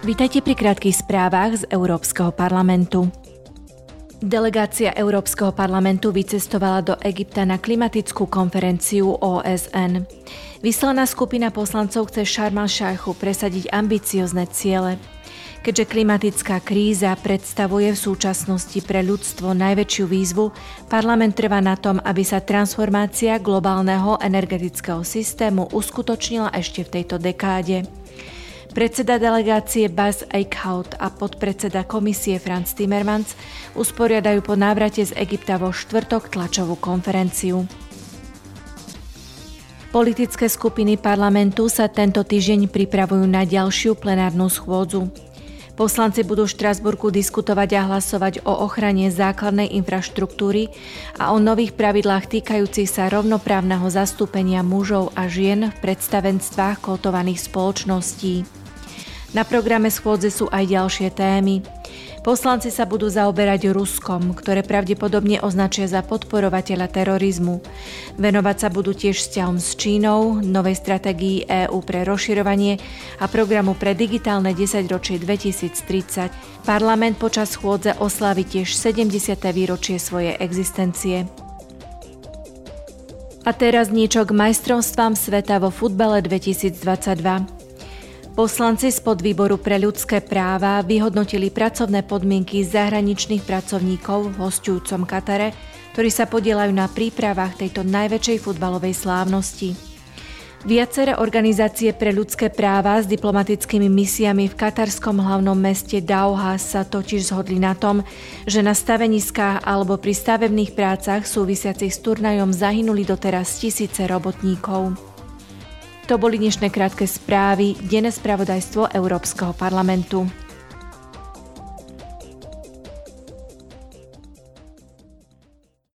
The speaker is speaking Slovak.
Vítajte pri krátkých správach z Európskeho parlamentu. Delegácia Európskeho parlamentu vycestovala do Egypta na klimatickú konferenciu OSN. Vyslaná skupina poslancov chce Sharm el presadiť ambiciozne ciele. Keďže klimatická kríza predstavuje v súčasnosti pre ľudstvo najväčšiu výzvu, parlament trvá na tom, aby sa transformácia globálneho energetického systému uskutočnila ešte v tejto dekáde. Predseda delegácie Buzz Eichhout a podpredseda komisie Franz Timmermans usporiadajú po návrate z Egypta vo štvrtok tlačovú konferenciu. Politické skupiny parlamentu sa tento týždeň pripravujú na ďalšiu plenárnu schôdzu. Poslanci budú v Štrasburku diskutovať a hlasovať o ochrane základnej infraštruktúry a o nových pravidlách týkajúcich sa rovnoprávneho zastúpenia mužov a žien v predstavenstvách kotovaných spoločností. Na programe schôdze sú aj ďalšie témy. Poslanci sa budú zaoberať Ruskom, ktoré pravdepodobne označia za podporovateľa terorizmu. Venovať sa budú tiež vzťahom s Čínou, novej stratégii EÚ pre rozširovanie a programu pre digitálne 10 ročie 2030. Parlament počas schôdze oslávi tiež 70. výročie svojej existencie. A teraz niečo k majstrovstvám sveta vo futbale 2022. Poslanci z podvýboru pre ľudské práva vyhodnotili pracovné podmienky zahraničných pracovníkov v hostujúcom Katare, ktorí sa podielajú na prípravách tejto najväčšej futbalovej slávnosti. Viaceré organizácie pre ľudské práva s diplomatickými misiami v katarskom hlavnom meste Dauha sa totiž zhodli na tom, že na staveniskách alebo pri stavebných prácach súvisiacich s turnajom zahynuli doteraz tisíce robotníkov. To boli dnešné krátke správy, denné spravodajstvo Európskeho parlamentu.